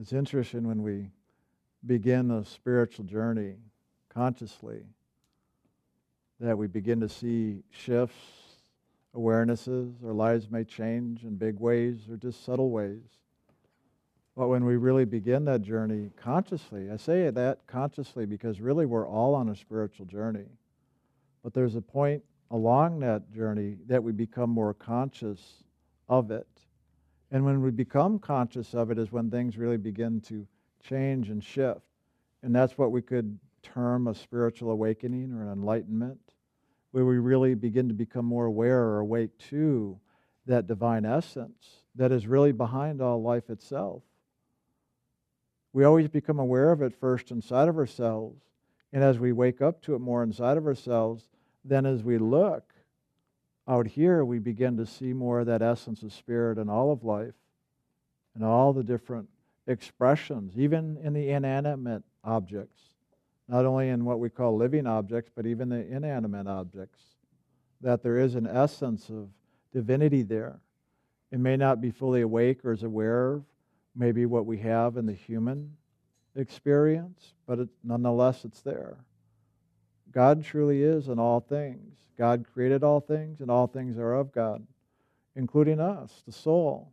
It's interesting when we begin a spiritual journey consciously that we begin to see shifts, awarenesses. Our lives may change in big ways or just subtle ways. But when we really begin that journey consciously, I say that consciously because really we're all on a spiritual journey. But there's a point along that journey that we become more conscious of it. And when we become conscious of it is when things really begin to change and shift. And that's what we could term a spiritual awakening or an enlightenment, where we really begin to become more aware or awake to that divine essence that is really behind all life itself. We always become aware of it first inside of ourselves. And as we wake up to it more inside of ourselves, then as we look out here, we begin to see more of that essence of spirit in all of life and all the different expressions, even in the inanimate objects, not only in what we call living objects, but even the inanimate objects, that there is an essence of divinity there. It may not be fully awake or as aware of maybe what we have in the human experience, but it, nonetheless, it's there. God truly is in all things. God created all things, and all things are of God, including us, the soul.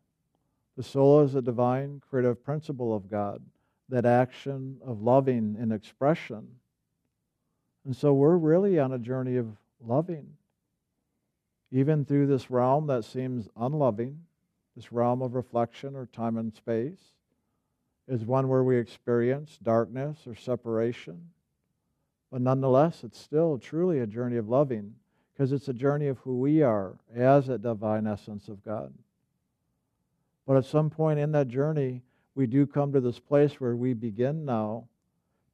The soul is a divine creative principle of God, that action of loving in expression. And so we're really on a journey of loving. Even through this realm that seems unloving, this realm of reflection or time and space, is one where we experience darkness or separation. But nonetheless, it's still truly a journey of loving because it's a journey of who we are as a divine essence of God. But at some point in that journey, we do come to this place where we begin now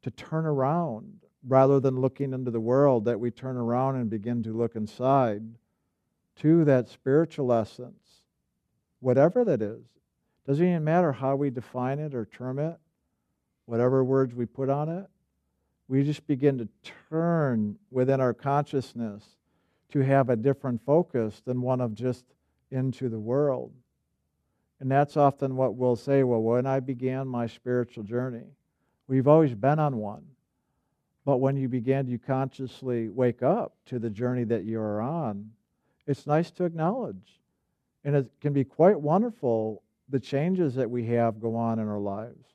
to turn around rather than looking into the world, that we turn around and begin to look inside to that spiritual essence, whatever that is. Doesn't even matter how we define it or term it, whatever words we put on it. We just begin to turn within our consciousness to have a different focus than one of just into the world. And that's often what we'll say well, when I began my spiritual journey, we've always been on one. But when you begin to consciously wake up to the journey that you are on, it's nice to acknowledge. And it can be quite wonderful the changes that we have go on in our lives.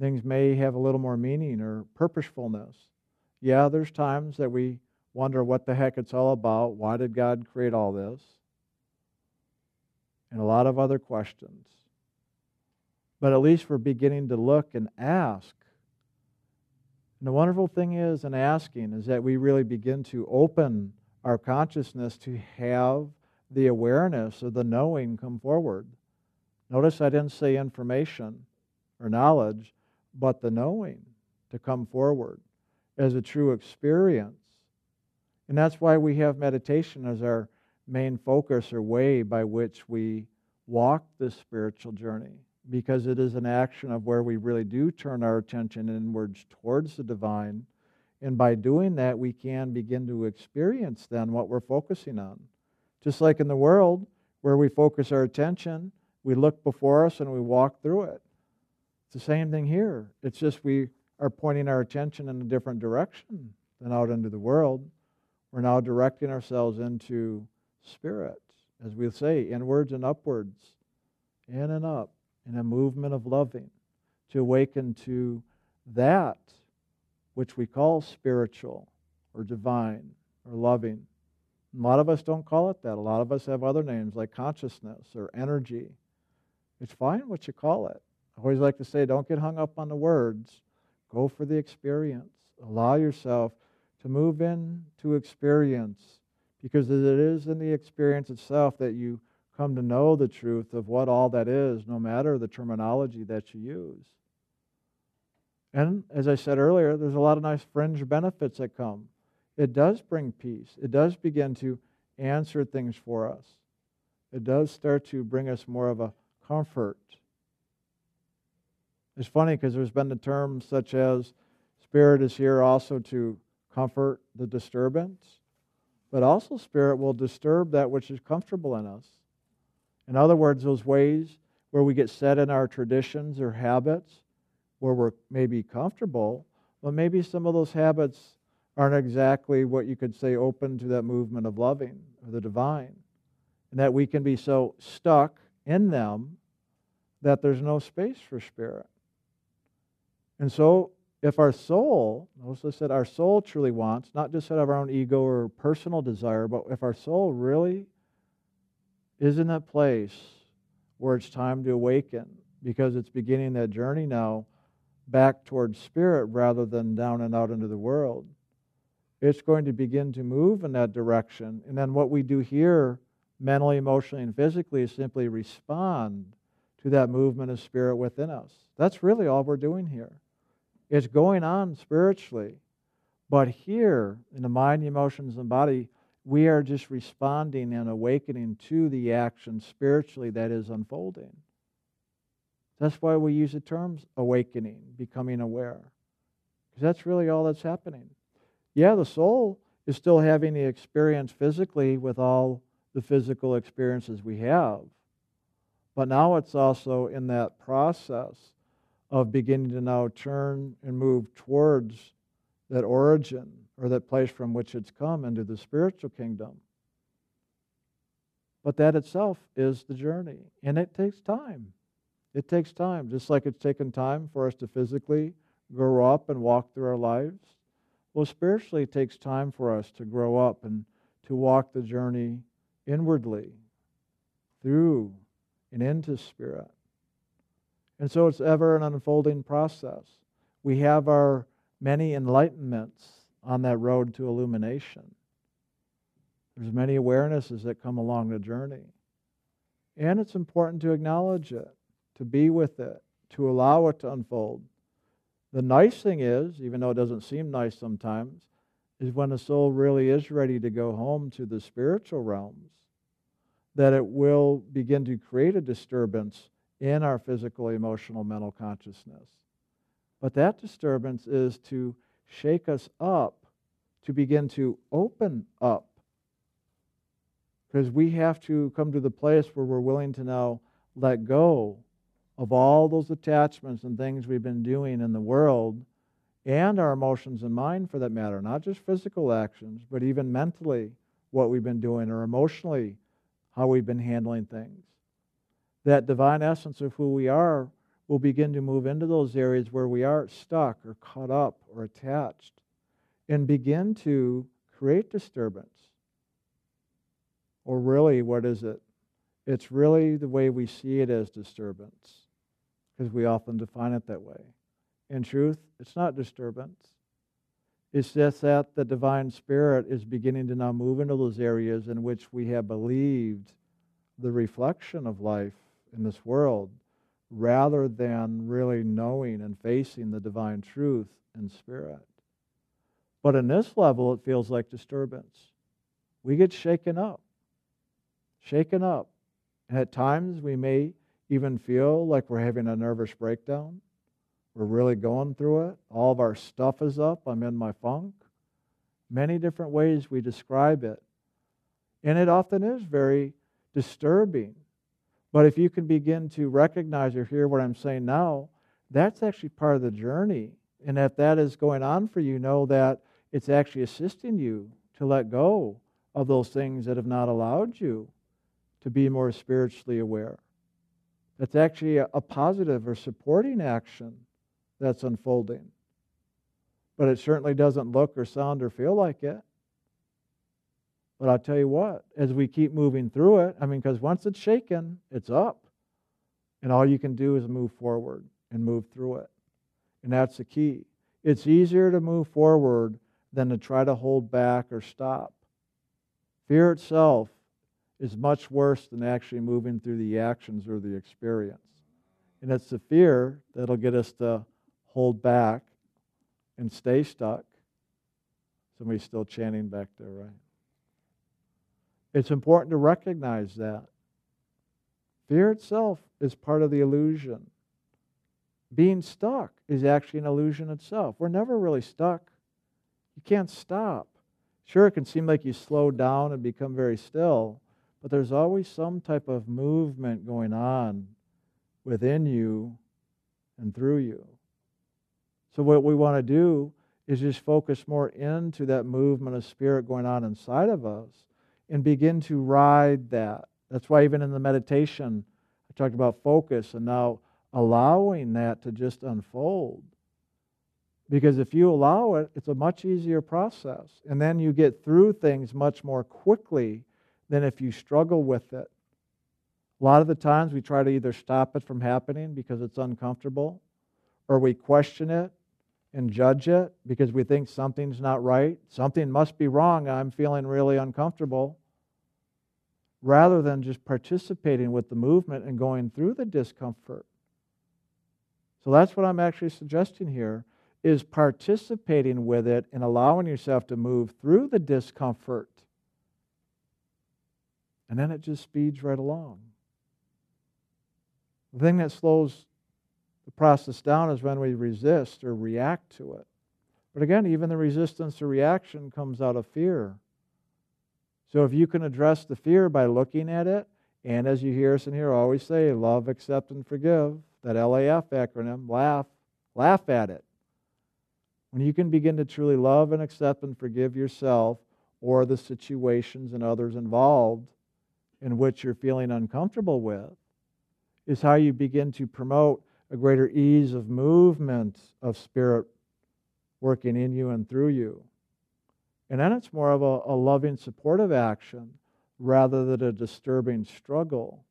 Things may have a little more meaning or purposefulness. Yeah, there's times that we wonder what the heck it's all about. Why did God create all this? and a lot of other questions. But at least we're beginning to look and ask. And the wonderful thing is, in asking, is that we really begin to open our consciousness to have the awareness of the knowing come forward. Notice I didn't say information or knowledge, but the knowing to come forward as a true experience. And that's why we have meditation as our main focus or way by which we walk this spiritual journey because it is an action of where we really do turn our attention inwards towards the divine. And by doing that, we can begin to experience then what we're focusing on. Just like in the world, where we focus our attention, we look before us and we walk through it. It's the same thing here. It's just we are pointing our attention in a different direction than out into the world. We're now directing ourselves into spirit, as we say, inwards and upwards, in and up, in a movement of loving, to awaken to that which we call spiritual or divine or loving. A lot of us don't call it that. A lot of us have other names like consciousness or energy. It's fine what you call it. I always like to say, don't get hung up on the words. Go for the experience. Allow yourself to move in to experience because it is in the experience itself that you come to know the truth of what all that is, no matter the terminology that you use. And as I said earlier, there's a lot of nice fringe benefits that come. It does bring peace, it does begin to answer things for us, it does start to bring us more of a comfort. It's funny because there's been the terms such as spirit is here also to comfort the disturbance but also spirit will disturb that which is comfortable in us. In other words, those ways where we get set in our traditions or habits where we're maybe comfortable, but maybe some of those habits aren't exactly what you could say open to that movement of loving or the divine. And that we can be so stuck in them that there's no space for spirit. And so, if our soul, notice I said our soul truly wants, not just out of our own ego or personal desire, but if our soul really is in that place where it's time to awaken because it's beginning that journey now back towards spirit rather than down and out into the world. It's going to begin to move in that direction. And then what we do here, mentally, emotionally, and physically, is simply respond to that movement of spirit within us. That's really all we're doing here. It's going on spiritually. But here, in the mind, emotions, and body, we are just responding and awakening to the action spiritually that is unfolding. That's why we use the terms awakening, becoming aware. Because that's really all that's happening. Yeah, the soul is still having the experience physically with all the physical experiences we have. But now it's also in that process of beginning to now turn and move towards that origin or that place from which it's come into the spiritual kingdom. But that itself is the journey, and it takes time. It takes time, just like it's taken time for us to physically grow up and walk through our lives. Well, spiritually, it takes time for us to grow up and to walk the journey inwardly through and into spirit. And so it's ever an unfolding process. We have our many enlightenments on that road to illumination. There's many awarenesses that come along the journey. And it's important to acknowledge it, to be with it, to allow it to unfold. The nice thing is, even though it doesn't seem nice sometimes, is when the soul really is ready to go home to the spiritual realms, that it will begin to create a disturbance in our physical, emotional, mental consciousness. But that disturbance is to shake us up to begin to open up. Because we have to come to the place where we're willing to now let go of all those attachments and things we've been doing in the world and our emotions and mind for that matter, not just physical actions, but even mentally what we've been doing or emotionally how we've been handling things. That divine essence of who we are will begin to move into those areas where we are stuck or caught up or attached and begin to create disturbance. Or really, what is it? It's really the way we see it as disturbance, because we often define it that way. In truth, it's not disturbance. It's just that the divine spirit is beginning to now move into those areas in which we have believed the reflection of life in this world rather than really knowing and facing the divine truth in spirit. But in this level, it feels like disturbance. We get shaken up, shaken up. And at times, we may even feel like we're having a nervous breakdown. We're really going through it. All of our stuff is up. I'm in my funk. Many different ways we describe it. And it often is very disturbing. But if you can begin to recognize or hear what I'm saying now, that's actually part of the journey. And if that is going on for you, know that it's actually assisting you to let go of those things that have not allowed you to be more spiritually aware. That's actually a, positive or supporting action that's unfolding. But it certainly doesn't look or sound or feel like it. But I'll tell you what, as we keep moving through it, I mean, because once it's shaken, it's up. And all you can do is move forward and move through it. And that's the key. It's easier to move forward than to try to hold back or stop. Fear itself is much worse than actually moving through the actions or the experience. And it's the fear that'll get us to hold back and stay stuck. Somebody's still chanting back there, right? It's important to recognize that. Fear itself is part of the illusion. Being stuck is actually an illusion itself. We're never really stuck. You can't stop. Sure, it can seem like you slow down and become very still, but there's always some type of movement going on within you and through you. So, what we want to do is just focus more into that movement of spirit going on inside of us and begin to ride that. That's why, even in the meditation, I talked about focus and now allowing that to just unfold. Because if you allow it, it's a much easier process. And then you get through things much more quickly than if you struggle with it. A lot of the times we try to either stop it from happening because it's uncomfortable, or we question it and judge it because we think something's not right. Something must be wrong. I'm feeling really uncomfortable. Rather than just participating with the movement and going through the discomfort. So that's what I'm actually suggesting here is participating with it and allowing yourself to move through the discomfort. And then it just speeds right along. The thing that slows the process down is when we resist or react to it. But again, even the resistance or reaction comes out of fear. So if you can address the fear by looking at it, and as you hear us in here always say, love, accept, and forgive, that LAF acronym, laugh, laugh at it. When you can begin to truly love and accept and forgive yourself or the situations and others involved in which you're feeling uncomfortable with, is how you begin to promote a greater ease of movement of spirit working in you and through you. And then it's more of a, a loving, supportive action rather than a disturbing struggle.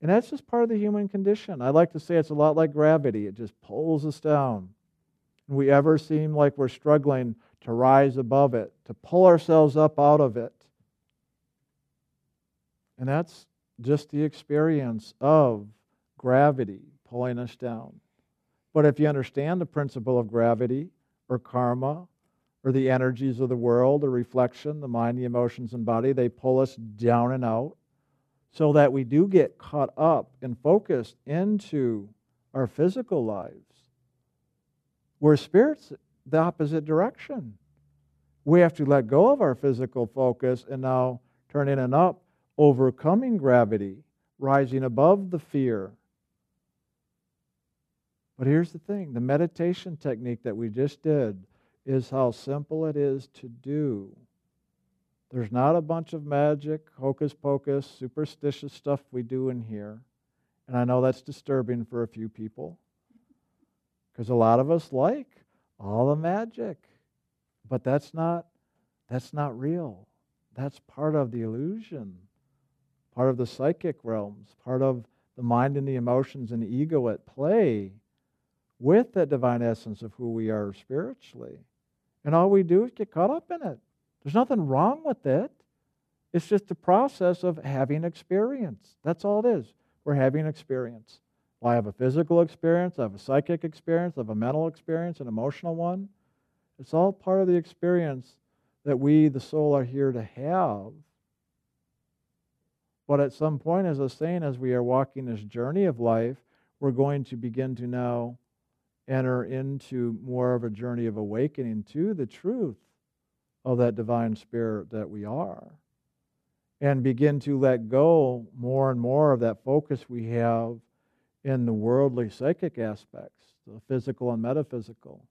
And that's just part of the human condition. I like to say it's a lot like gravity, it just pulls us down. And we ever seem like we're struggling to rise above it, to pull ourselves up out of it. And that's just the experience of gravity pulling us down. But if you understand the principle of gravity or karma or the energies of the world or reflection, the mind, the emotions, and body, they pull us down and out so that we do get caught up and focused into our physical lives. Where spirit's the opposite direction. We have to let go of our physical focus and now turn in and up, overcoming gravity, rising above the fear. But here's the thing the meditation technique that we just did is how simple it is to do. There's not a bunch of magic, hocus pocus, superstitious stuff we do in here. And I know that's disturbing for a few people because a lot of us like all the magic. But that's not that's not real. That's part of the illusion, part of the psychic realms, part of the mind and the emotions and the ego at play with that divine essence of who we are spiritually. And all we do is get caught up in it. There's nothing wrong with it. It's just the process of having experience. That's all it is. We're having experience. Well, I have a physical experience, I have a psychic experience, I have a mental experience, an emotional one. It's all part of the experience that we, the soul, are here to have. But at some point, as I was saying, as we are walking this journey of life, we're going to begin to now enter into more of a journey of awakening to the truth of that divine spirit that we are and begin to let go more and more of that focus we have in the worldly psychic aspects, the physical and metaphysical,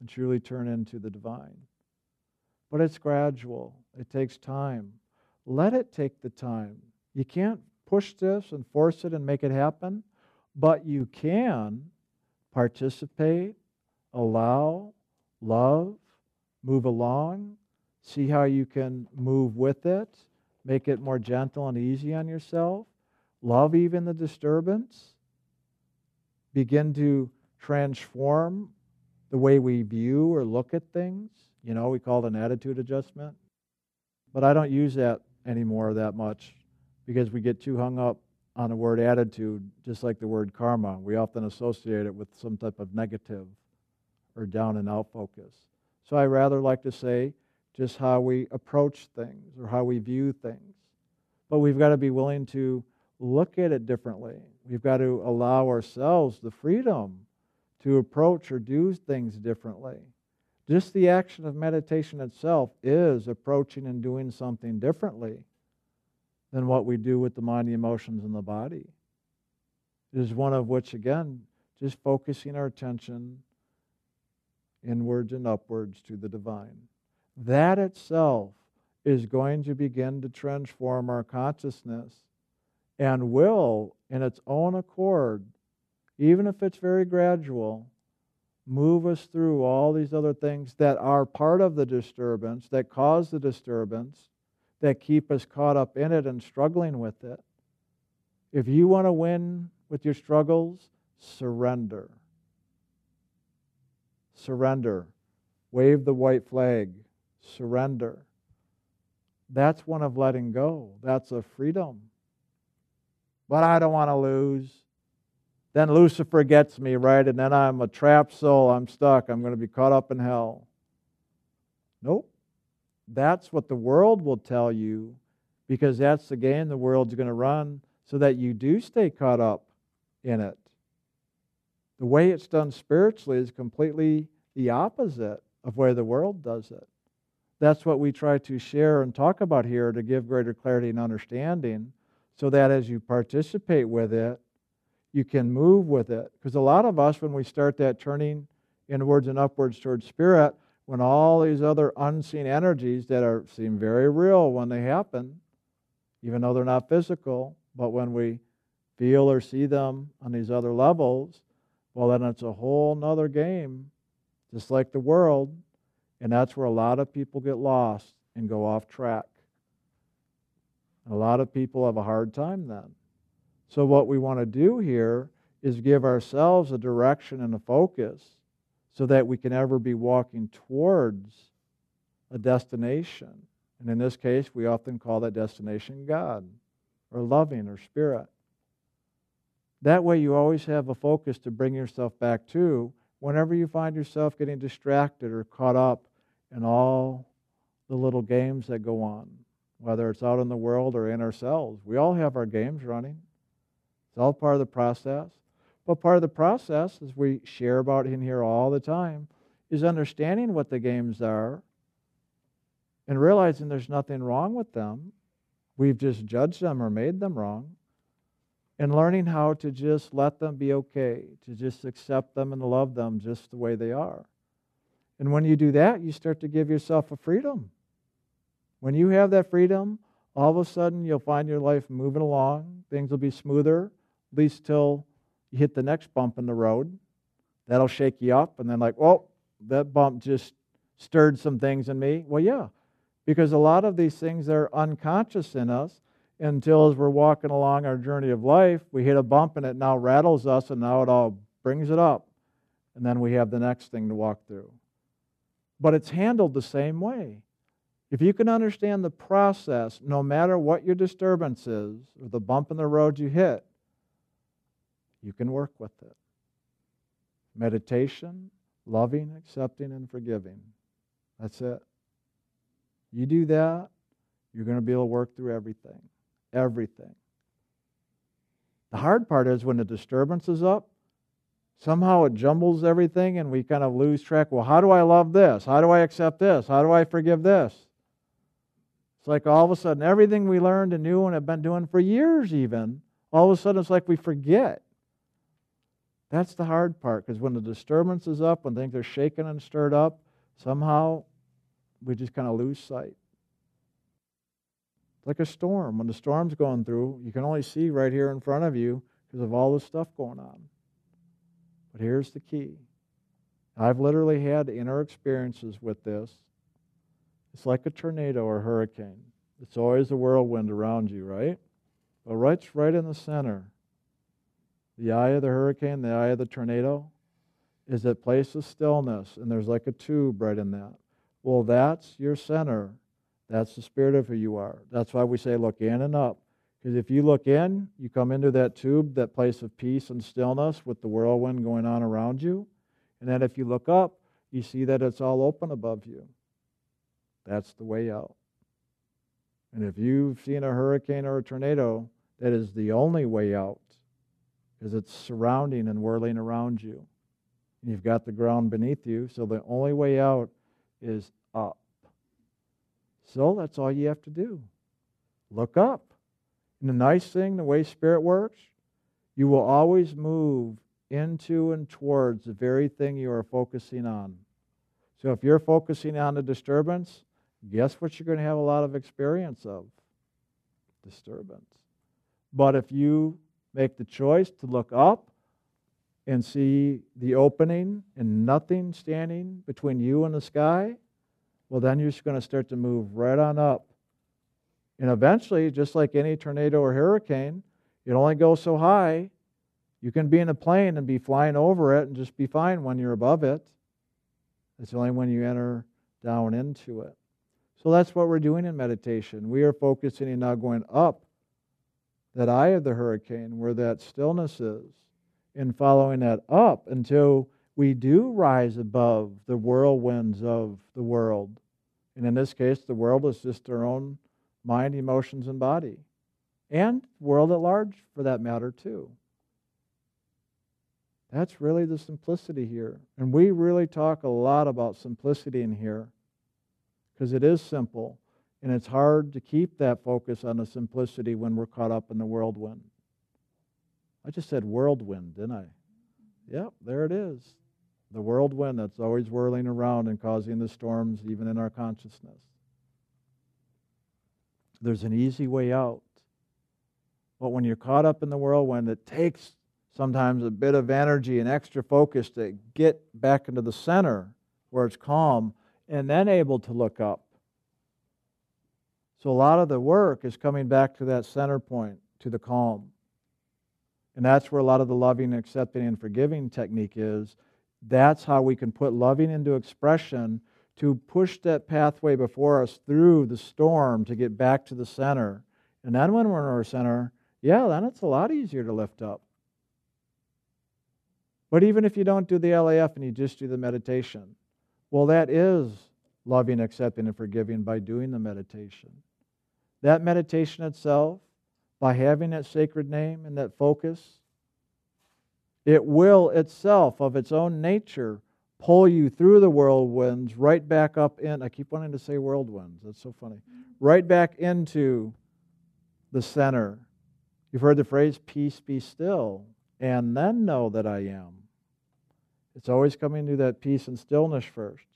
and truly turn into the divine. But it's gradual, it takes time. Let it take the time. You can't push this and force it and make it happen, but you can participate, allow, love, move along, see how you can move with it, make it more gentle and easy on yourself, love even the disturbance, begin to transform the way we view or look at things. You know, we call it an attitude adjustment. But I don't use that anymore that much because we get too hung up on the word attitude, just like the word karma. We often associate it with some type of negative or down and out focus. So I rather like to say just how we approach things or how we view things. But we've got to be willing to look at it differently. We've got to allow ourselves the freedom to approach or do things differently. Just the action of meditation itself is approaching and doing something differently than what we do with the mind, the emotions, and the body. It is one of which, again, just focusing our attention inwards and upwards to the divine. That itself is going to begin to transform our consciousness and will, in its own accord, even if it's very gradual, move us through all these other things that are part of the disturbance, that cause the disturbance, that keep us caught up in it and struggling with it. If you want to win with your struggles, surrender. Surrender. Wave the white flag. Surrender. That's one of letting go. That's a freedom. But I don't want to lose. Then Lucifer gets me, right? And then I'm a trapped soul. I'm stuck. I'm going to be caught up in hell. Nope. That's what the world will tell you because that's the game the world's going to run so that you do stay caught up in it. The way it's done spiritually is completely the opposite of where the world does it. That's what we try to share and talk about here to give greater clarity and understanding so that as you participate with it, you can move with it. Because a lot of us, when we start that turning inwards and upwards towards spirit, when all these other unseen energies that are seem very real when they happen, even though they're not physical, but when we feel or see them on these other levels, well, then it's a whole nother game, just like the world. And that's where a lot of people get lost and go off track. A lot of people have a hard time then. So, what we want to do here is give ourselves a direction and a focus so that we can ever be walking towards a destination. And in this case, we often call that destination God or loving or spirit. That way, you always have a focus to bring yourself back to whenever you find yourself getting distracted or caught up in all the little games that go on, whether it's out in the world or in ourselves. We all have our games running, it's all part of the process. But part of the process, as we share about in here all the time, is understanding what the games are and realizing there's nothing wrong with them. We've just judged them or made them wrong and learning how to just let them be okay, to just accept them and love them just the way they are. And when you do that, you start to give yourself a freedom. When you have that freedom, all of a sudden you'll find your life moving along. Things will be smoother, at least till you hit the next bump in the road. That'll shake you up, and then, like, oh, that bump just stirred some things in me. Well, yeah, because a lot of these things are unconscious in us until as we're walking along our journey of life, we hit a bump and it now rattles us and now it all brings it up. And then we have the next thing to walk through. But it's handled the same way. If you can understand the process, no matter what your disturbance is or the bump in the road you hit, you can work with it. Meditation, loving, accepting, and forgiving. That's it. You do that, you're going to be able to work through everything everything. The hard part is when the disturbance is up, somehow it jumbles everything and we kind of lose track. Well, how do I love this? How do I accept this? How do I forgive this? It's like all of a sudden everything we learned and knew and have been doing for years, even, all of a sudden it's like we forget. That's the hard part because when the disturbance is up, when things are shaken and stirred up, somehow we just kind of lose sight It's like a storm. When the storm's going through, you can only see right here in front of you because of all the stuff going on. But here's the key I've literally had inner experiences with this. It's like a tornado or hurricane. It's always a whirlwind around you, right? But right, right in the center, the eye of the hurricane, the eye of the tornado, is that place of stillness, and there's like a tube right in that. Well, that's your center that's the spirit of who you are. That's why we say look in and up. Because if you look in, you come into that tube, that place of peace and stillness with the whirlwind going on around you. And then if you look up, you see that it's all open above you. That's the way out. And if you've seen a hurricane or a tornado, that is the only way out because it's surrounding and whirling around you. And you've got the ground beneath you, so the only way out is up. So that's all you have to do. Look up. And the nice thing, the way Spirit works, you will always move into and towards the very thing you are focusing on. So if you're focusing on the disturbance, guess what you're going to have a lot of experience of? Disturbance. But if you make the choice to look up and see the opening and nothing standing between you and the sky, well, then you're just going to start to move right on up. And eventually, just like any tornado or hurricane, it only goes so high. You can be in a plane and be flying over it and just be fine when you're above it. It's only when you enter down into it. So that's what we're doing in meditation. We are focusing and now going up that eye of the hurricane where that stillness is and following that up until we do rise above the whirlwinds of the world. And in this case, the world is just our own mind, emotions, and body. And world at large, for that matter, too. That's really the simplicity here. And we really talk a lot about simplicity in here because it is simple. And it's hard to keep that focus on the simplicity when we're caught up in the whirlwind. I just said whirlwind, didn't I? Yep, there it is. The whirlwind that's always whirling around and causing the storms, even in our consciousness. There's an easy way out. But when you're caught up in the whirlwind, it takes sometimes a bit of energy and extra focus to get back into the center where it's calm and then able to look up. So a lot of the work is coming back to that center point, to the calm. And that's where a lot of the loving, accepting, and forgiving technique is. That's how we can put loving into expression to push that pathway before us through the storm to get back to the center. And then when we're in our center, yeah, then it's a lot easier to lift up. But even if you don't do the LAF and you just do the meditation, well, that is loving, accepting, and forgiving by doing the meditation. That meditation itself, by having that sacred name and that focus, it will itself, of its own nature, pull you through the whirlwinds right back up in. I keep wanting to say whirlwinds. That's so funny. Mm-hmm. Right back into the center. You've heard the phrase, peace be still, and then know that I am. It's always coming to that peace and stillness first.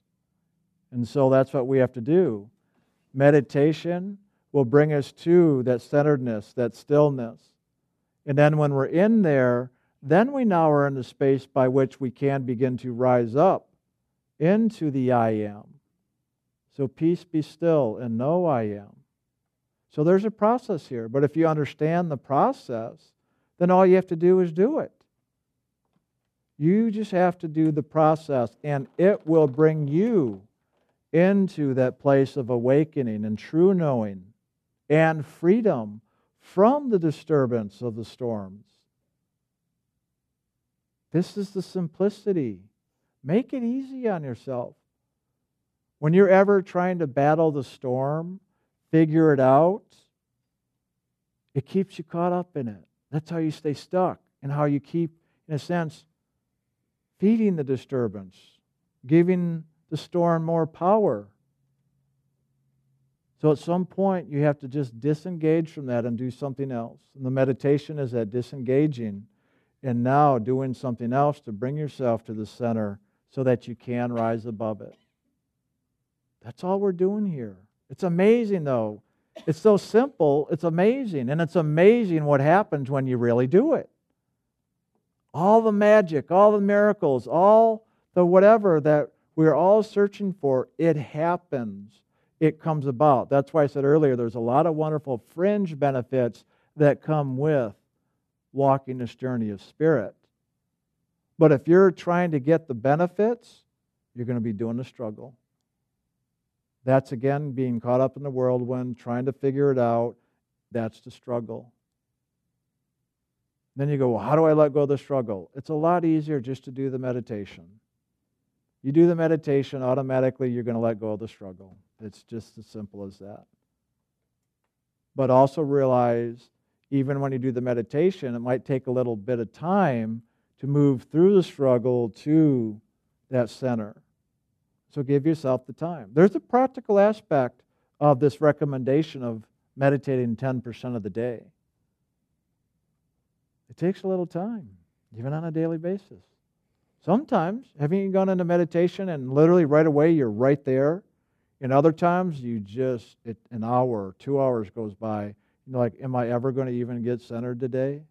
And so that's what we have to do. Meditation will bring us to that centeredness, that stillness. And then when we're in there, then we now are in the space by which we can begin to rise up into the I am. So peace be still and know I am. So there's a process here. But if you understand the process, then all you have to do is do it. You just have to do the process, and it will bring you into that place of awakening and true knowing and freedom from the disturbance of the storms. This is the simplicity. Make it easy on yourself. When you're ever trying to battle the storm, figure it out, it keeps you caught up in it. That's how you stay stuck and how you keep, in a sense, feeding the disturbance, giving the storm more power. So at some point, you have to just disengage from that and do something else. And the meditation is that disengaging and now doing something else to bring yourself to the center so that you can rise above it. That's all we're doing here. It's amazing, though. It's so simple, it's amazing. And it's amazing what happens when you really do it. All the magic, all the miracles, all the whatever that we're all searching for, it happens. It comes about. That's why I said earlier there's a lot of wonderful fringe benefits that come with walking this journey of spirit. But if you're trying to get the benefits, you're going to be doing the struggle. That's again being caught up in the whirlwind, trying to figure it out. That's the struggle. Then you go, well, how do I let go of the struggle? It's a lot easier just to do the meditation. You do the meditation, automatically you're going to let go of the struggle. It's just as simple as that. But also realize, even when you do the meditation, it might take a little bit of time to move through the struggle to that center. So give yourself the time. There's a practical aspect of this recommendation of meditating 10% of the day. It takes a little time, even on a daily basis. Sometimes, haven't gone into meditation and literally right away you're right there? And other times you just, it, an hour, two hours goes by. You're like, am I ever going to even get centered today?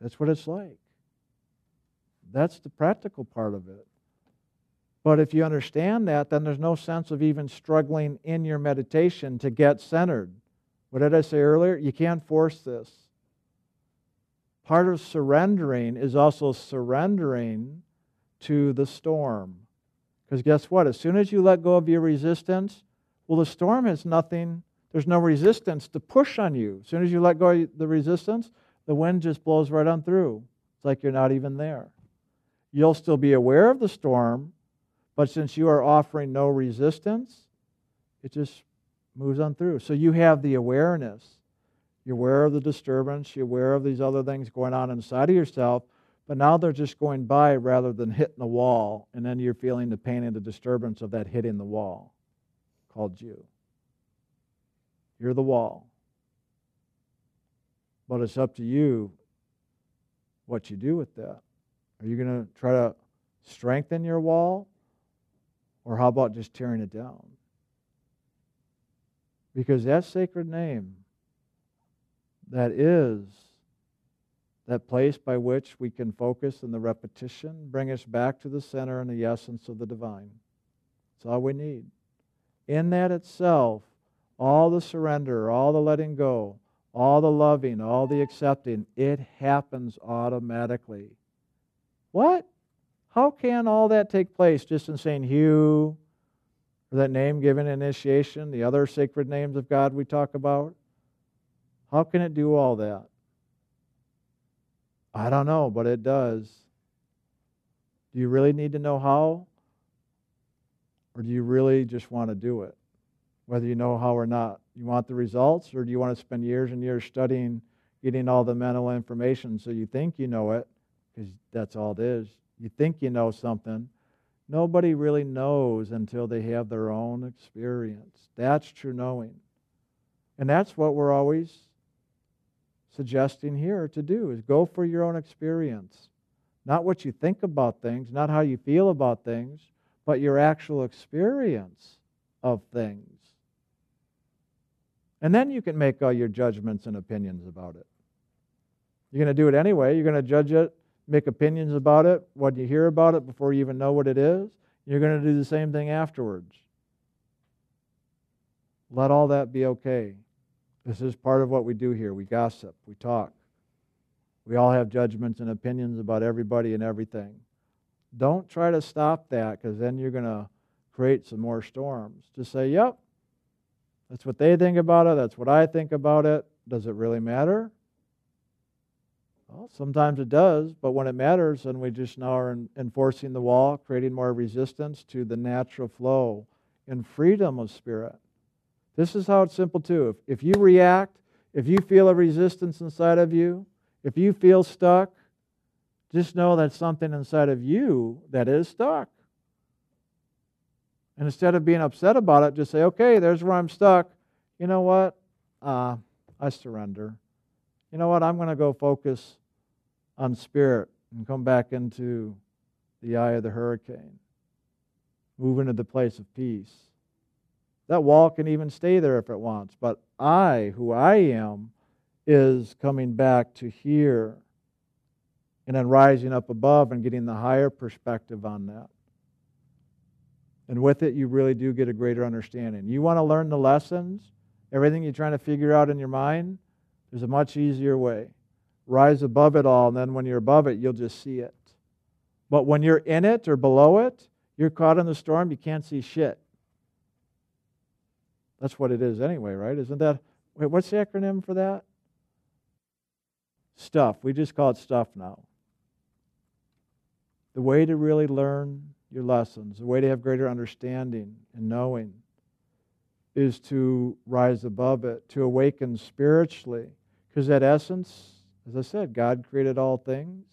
That's what it's like. That's the practical part of it. But if you understand that, then there's no sense of even struggling in your meditation to get centered. What did I say earlier? You can't force this. Part of surrendering is also surrendering to the storm. Because guess what? As soon as you let go of your resistance, well, the storm has nothing, there's no resistance to push on you. As soon as you let go of the resistance, the wind just blows right on through. It's like you're not even there. You'll still be aware of the storm, but since you are offering no resistance, it just moves on through. So you have the awareness. You're aware of the disturbance, you're aware of these other things going on inside of yourself, but now they're just going by rather than hitting the wall, and then you're feeling the pain and the disturbance of that hitting the wall called you. You're the wall. But it's up to you what you do with that. Are you going to try to strengthen your wall? Or how about just tearing it down? Because that sacred name, that is that place by which we can focus in the repetition, bring us back to the center and the essence of the divine. That's all we need. In that itself, all the surrender, all the letting go, all the loving, all the accepting, it happens automatically. What? How can all that take place just in saying HU, or that name given initiation, the other sacred names of God we talk about? How can it do all that? I don't know, but it does. Do you really need to know how? Or do you really just want to do it? Whether you know how or not. You want the results, or do you want to spend years and years studying, getting all the mental information so you think you know it? Because that's all it is. You think you know something. Nobody really knows until they have their own experience. That's true knowing. And that's what we're always suggesting here to do is go for your own experience. Not what you think about things, not how you feel about things, but your actual experience of things. And then you can make all your judgments and opinions about it. You're going to do it anyway. You're going to judge it, make opinions about it, what you hear about it before you even know what it is. You're going to do the same thing afterwards. Let all that be okay. This is part of what we do here. We gossip, we talk. We all have judgments and opinions about everybody and everything. Don't try to stop that because then you're going to create some more storms. Just say, yep, that's what they think about it. That's what I think about it. Does it really matter? Well, sometimes it does, but when it matters, then we just now are enforcing the wall, creating more resistance to the natural flow and freedom of spirit. This is how it's simple, too. If, if you react, if you feel a resistance inside of you, if you feel stuck, just know that's something inside of you that is stuck. And instead of being upset about it, just say, okay, there's where I'm stuck. You know what? Uh, I surrender. You know what? I'm going to go focus on spirit and come back into the eye of the hurricane. Move into the place of peace. That wall can even stay there if it wants. But I, who I am, is coming back to here and then rising up above and getting the higher perspective on that. And with it, you really do get a greater understanding. You want to learn the lessons, everything you're trying to figure out in your mind, there's a much easier way. Rise above it all, and then when you're above it, you'll just see it. But when you're in it or below it, you're caught in the storm, you can't see shit. That's what it is anyway, right? Isn't that? Wait, what's the acronym for that? Stuff. We just call it stuff now. The way to really learn your lessons, the way to have greater understanding and knowing, is to rise above it, to awaken spiritually. Because that essence, as I said, God created all things.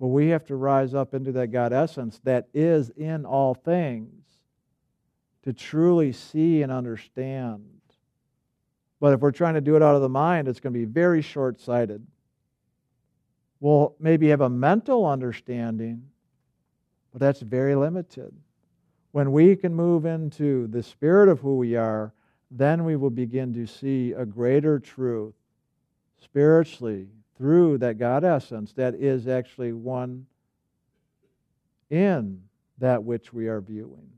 Well, we have to rise up into that God essence that is in all things to truly see and understand. But if we're trying to do it out of the mind, it's going to be very short sighted. We'll maybe have a mental understanding, but that's very limited. When we can move into the spirit of who we are, then we will begin to see a greater truth spiritually through that God essence that is actually one in that which we are viewing.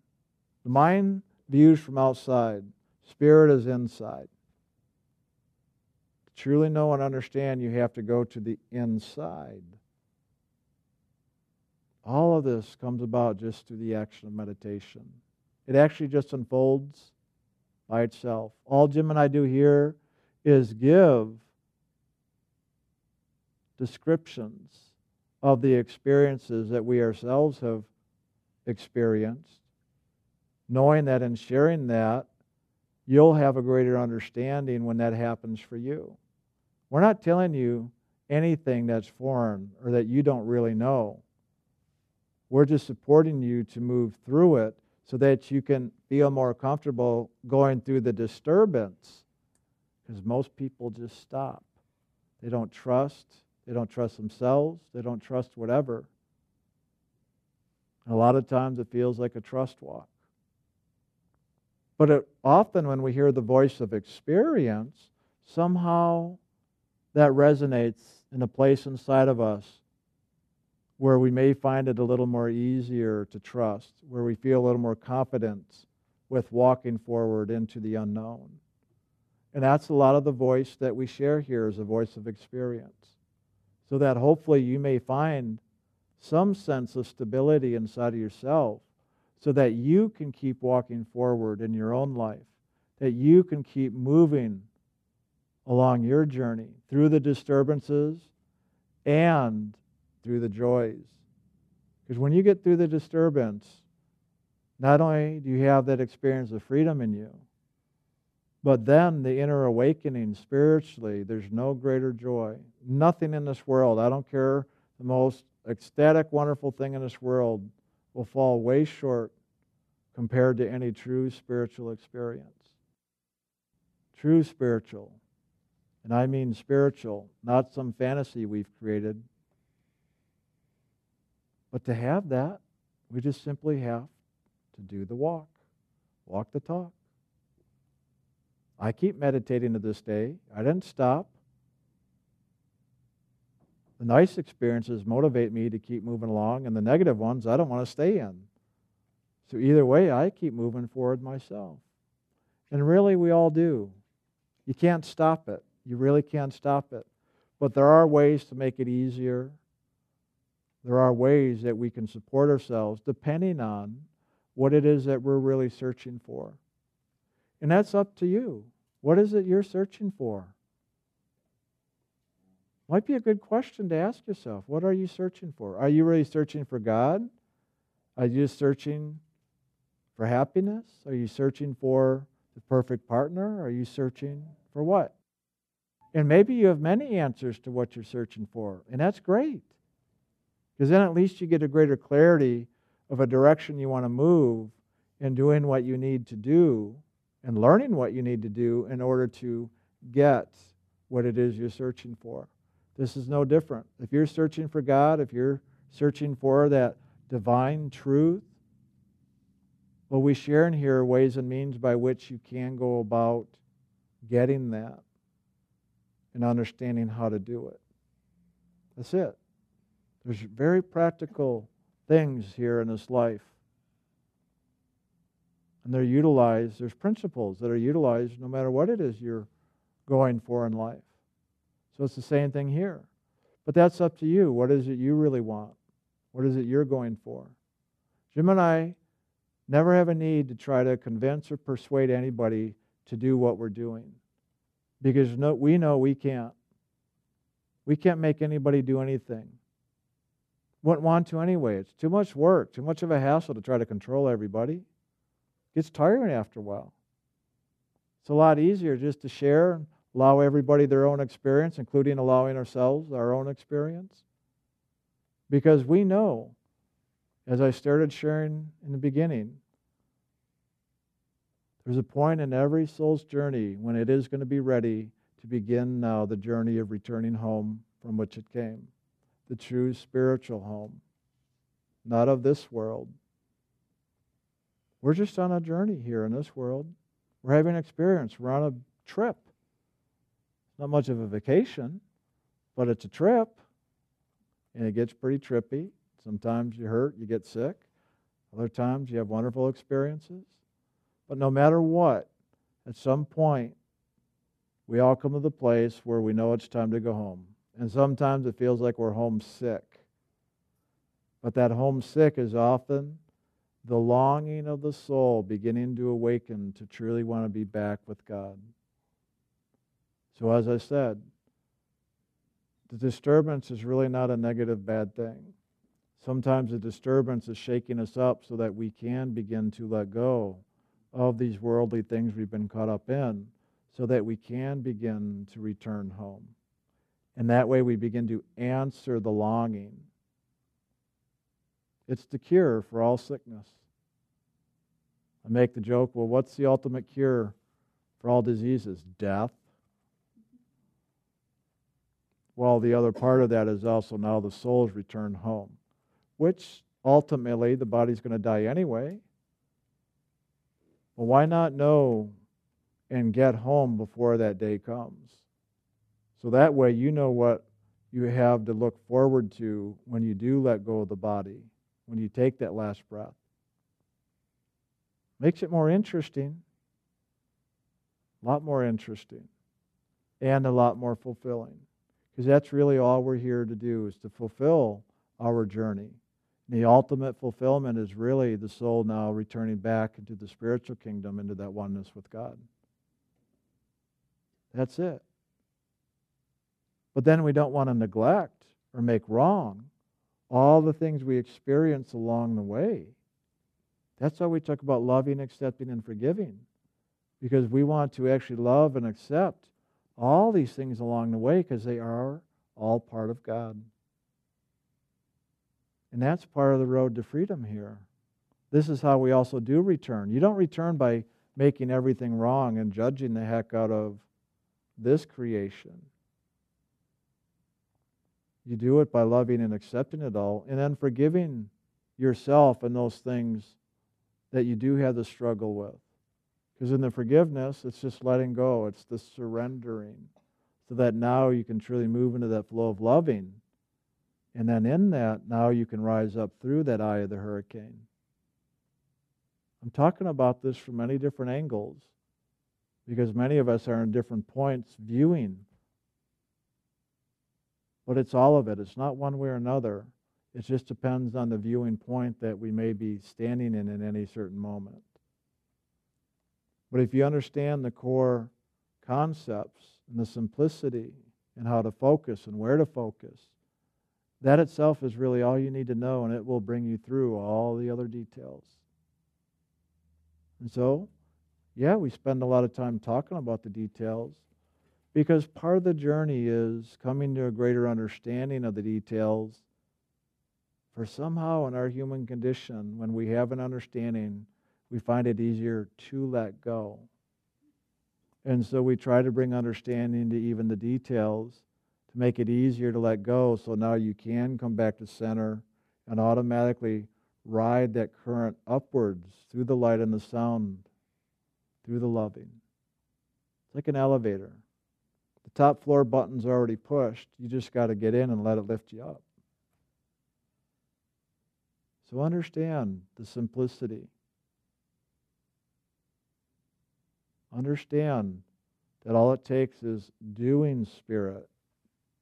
The mind views from outside, spirit is inside. To truly know and understand, you have to go to the inside. All of this comes about just through the action of meditation. It actually just unfolds by itself. All Jim and I do here is give descriptions of the experiences that we ourselves have experienced, knowing that in sharing that, you'll have a greater understanding when that happens for you. We're not telling you anything that's foreign or that you don't really know. We're just supporting you to move through it so that you can feel more comfortable going through the disturbance. Because most people just stop. They don't trust. They don't trust themselves. They don't trust whatever. And A lot of times it feels like a trust walk. But it, often when we hear the voice of experience, somehow that resonates in a place inside of us where we may find it a little more easier to trust, where we feel a little more confident with walking forward into the unknown. And that's a lot of the voice that we share here is a voice of experience. So that hopefully you may find some sense of stability inside of yourself so that you can keep walking forward in your own life, that you can keep moving along your journey through the disturbances and through the joys. Because when you get through the disturbance, not only do you have that experience of freedom in you, but then the inner awakening spiritually, there's no greater joy. Nothing in this world, I don't care the most ecstatic, wonderful thing in this world, will fall way short compared to any true spiritual experience. True spiritual. And I mean spiritual, not some fantasy we've created, but to have that, we just simply have to do the walk, walk the talk. I keep meditating to this day. I didn't stop. The nice experiences motivate me to keep moving along, and the negative ones I don't want to stay in. So, either way, I keep moving forward myself. And really, we all do. You can't stop it. You really can't stop it. But there are ways to make it easier there are ways that we can support ourselves depending on what it is that we're really searching for. And that's up to you. What is it you're searching for? Might be a good question to ask yourself. What are you searching for? Are you really searching for God? Are you searching for happiness? Are you searching for the perfect partner? Are you searching for what? And maybe you have many answers to what you're searching for, and that's great. Because then at least you get a greater clarity of a direction you want to move in doing what you need to do and learning what you need to do in order to get what it is you're searching for. This is no different. If you're searching for God, if you're searching for that divine truth, well, we share in here ways and means by which you can go about getting that and understanding how to do it. That's it. There's very practical things here in this life. And they're utilized, there's principles that are utilized no matter what it is you're going for in life. So it's the same thing here. But that's up to you. What is it you really want? What is it you're going for? Jim and I never have a need to try to convince or persuade anybody to do what we're doing because no, we know we can't. We can't make anybody do anything wouldn't want to anyway. It's too much work, too much of a hassle to try to control everybody. It gets tiring after a while. It's a lot easier just to share, allow everybody their own experience, including allowing ourselves our own experience. Because we know, as I started sharing in the beginning, there's a point in every soul's journey when it is going to be ready to begin now the journey of returning home from which it came. the true spiritual home, not of this world. We're just on a journey here in this world. We're having an experience. We're on a trip. Not much of a vacation, but it's a trip. And it gets pretty trippy. Sometimes you hurt, you get sick. Other times you have wonderful experiences. But no matter what, at some point, we all come to the place where we know it's time to go home. And sometimes it feels like we're homesick. But that homesick is often the longing of the soul beginning to awaken to truly want to be back with God. So, as I said, the disturbance is really not a negative bad thing. Sometimes the disturbance is shaking us up so that we can begin to let go of these worldly things we've been caught up in, so that we can begin to return home. And that way we begin to answer the longing it's the cure for all sickness. I make the joke well, what's the ultimate cure for all diseases? Death. Well, the other part of that is also now the soul's return home, which ultimately the body's going to die anyway. Well, why not know and get home before that day comes? So that way you know what you have to look forward to when you do let go of the body when you take that last breath. Makes it more interesting, a lot more interesting, and a lot more fulfilling. Because that's really all we're here to do is to fulfill our journey. The ultimate fulfillment is really the soul now returning back into the spiritual kingdom, into that oneness with God. That's it. But then we don't want to neglect or make wrong all the things we experience along the way. That's why we talk about loving, accepting, and forgiving. Because we want to actually love and accept all these things along the way because they are all part of God. And that's part of the road to freedom here. This is how we also do return. You don't return by making everything wrong and judging the heck out of this creation. You do it by loving and accepting it all, and then forgiving yourself and those things that you do have the struggle with. Because in the forgiveness, it's just letting go, it's the surrendering, so that now you can truly move into that flow of loving. And then in that, now you can rise up through that eye of the hurricane. I'm talking about this from many different angles because many of us are in different points viewing but it's all of it. It's not one way or another. It just depends on the viewing point that we may be standing in in any certain moment. But if you understand the core concepts and the simplicity and how to focus and where to focus, that itself is really all you need to know, and it will bring you through all the other details. And so, yeah, we spend a lot of time talking about the details, because part of the journey is coming to a greater understanding of the details. For somehow in our human condition, when we have an understanding, we find it easier to let go. And so we try to bring understanding to even the details to make it easier to let go. So now you can come back to center and automatically ride that current upwards through the light and the sound, through the loving. It's like an elevator. The top floor button's already pushed. You just got to get in and let it lift you up. So understand the simplicity. Understand that all it takes is doing spirit,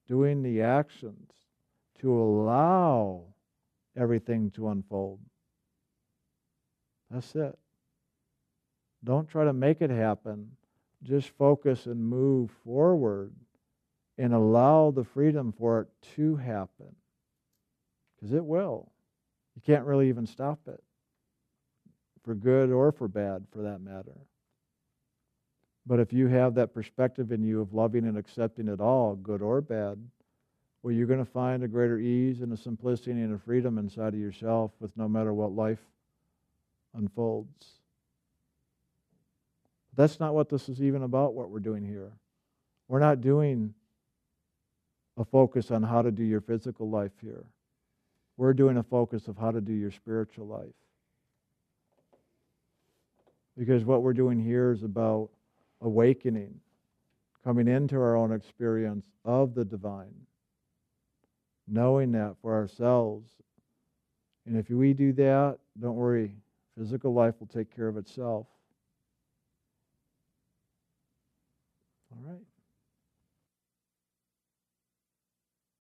doing the actions to allow everything to unfold. That's it. Don't try to make it happen just focus and move forward and allow the freedom for it to happen. Because it will. You can't really even stop it, for good or for bad, for that matter. But if you have that perspective in you of loving and accepting it all, good or bad, well, you're going to find a greater ease and a simplicity and a freedom inside of yourself with no matter what life unfolds. That's not what this is even about, what we're doing here. We're not doing a focus on how to do your physical life here. We're doing a focus of how to do your spiritual life. Because what we're doing here is about awakening, coming into our own experience of the divine, knowing that for ourselves. And if we do that, don't worry, physical life will take care of itself. All right.